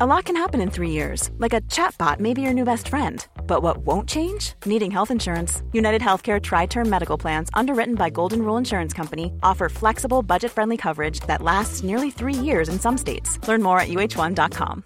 A lot can happen in three years, like a chatbot may be your new best friend. But what won't change? Needing health insurance. United Healthcare Tri Term Medical Plans, underwritten by Golden Rule Insurance Company, offer flexible, budget friendly coverage that lasts nearly three years in some states. Learn more at uh1.com.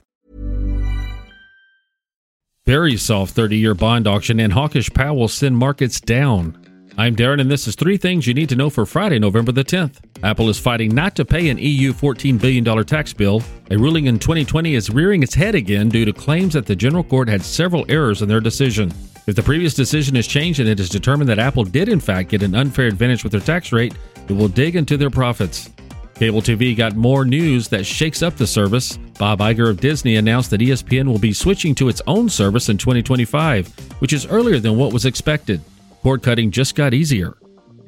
Very soft 30 year bond auction and hawkish Powell send markets down. I'm Darren, and this is three things you need to know for Friday, November the 10th. Apple is fighting not to pay an EU $14 billion tax bill. A ruling in 2020 is rearing its head again due to claims that the General Court had several errors in their decision. If the previous decision is changed and it is determined that Apple did in fact get an unfair advantage with their tax rate, it will dig into their profits. Cable TV got more news that shakes up the service. Bob Iger of Disney announced that ESPN will be switching to its own service in 2025, which is earlier than what was expected. Cord cutting just got easier.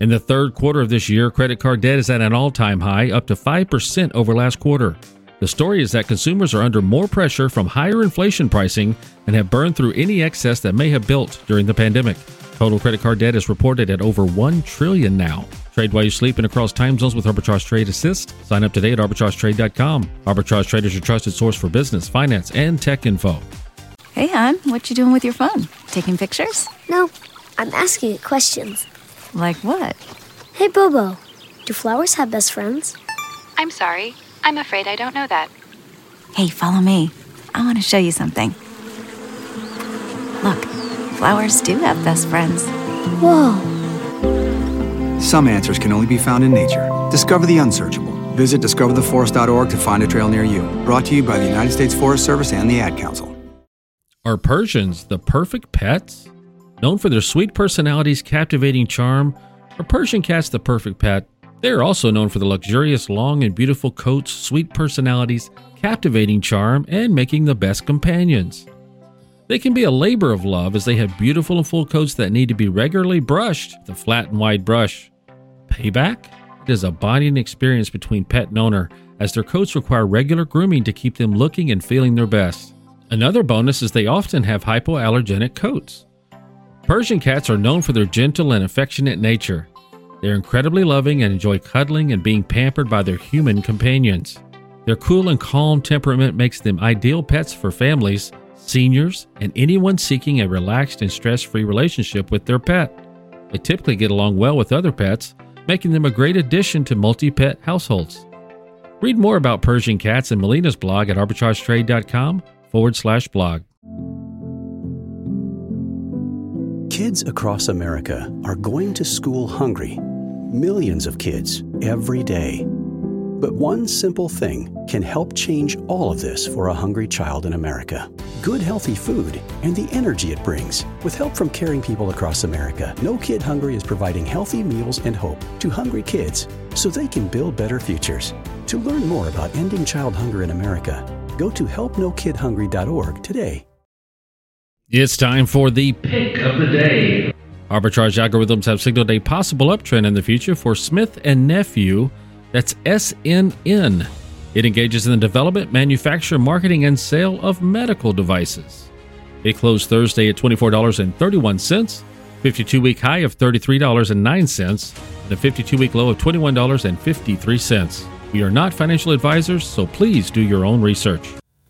In the third quarter of this year, credit card debt is at an all time high, up to 5% over last quarter. The story is that consumers are under more pressure from higher inflation pricing and have burned through any excess that may have built during the pandemic. Total credit card debt is reported at over 1 trillion now. Trade while you sleep and across time zones with Arbitrage Trade Assist. Sign up today at arbitragetrade.com. Arbitrage Trade is your trusted source for business, finance, and tech info. Hey, hon, what you doing with your phone? Taking pictures? No, I'm asking it questions. Like what? Hey, Bobo, do flowers have best friends? I'm sorry. I'm afraid I don't know that. Hey, follow me. I want to show you something. Look, flowers do have best friends. Whoa. Some answers can only be found in nature. Discover the unsearchable. Visit discovertheforest.org to find a trail near you. Brought to you by the United States Forest Service and the Ad Council. Are Persians the perfect pets? Known for their sweet personalities, captivating charm, are Persian cats the perfect pet? They are also known for the luxurious, long, and beautiful coats, sweet personalities, captivating charm, and making the best companions. They can be a labor of love as they have beautiful and full coats that need to be regularly brushed with a flat and wide brush. Payback? It is a bonding experience between pet and owner as their coats require regular grooming to keep them looking and feeling their best. Another bonus is they often have hypoallergenic coats. Persian cats are known for their gentle and affectionate nature. They're incredibly loving and enjoy cuddling and being pampered by their human companions. Their cool and calm temperament makes them ideal pets for families, seniors, and anyone seeking a relaxed and stress free relationship with their pet. They typically get along well with other pets, making them a great addition to multi pet households. Read more about Persian cats in Melina's blog at arbitragetrade.com forward slash blog. Kids across America are going to school hungry. Millions of kids every day. But one simple thing can help change all of this for a hungry child in America. Good, healthy food and the energy it brings. With help from caring people across America, No Kid Hungry is providing healthy meals and hope to hungry kids so they can build better futures. To learn more about ending child hunger in America, go to helpnokidhungry.org today. It's time for the pick of the day. Arbitrage algorithms have signaled a possible uptrend in the future for Smith and Nephew. That's SNN. It engages in the development, manufacture, marketing, and sale of medical devices. It closed Thursday at $24.31, 52 week high of $33.09, and a 52 week low of $21.53. We are not financial advisors, so please do your own research.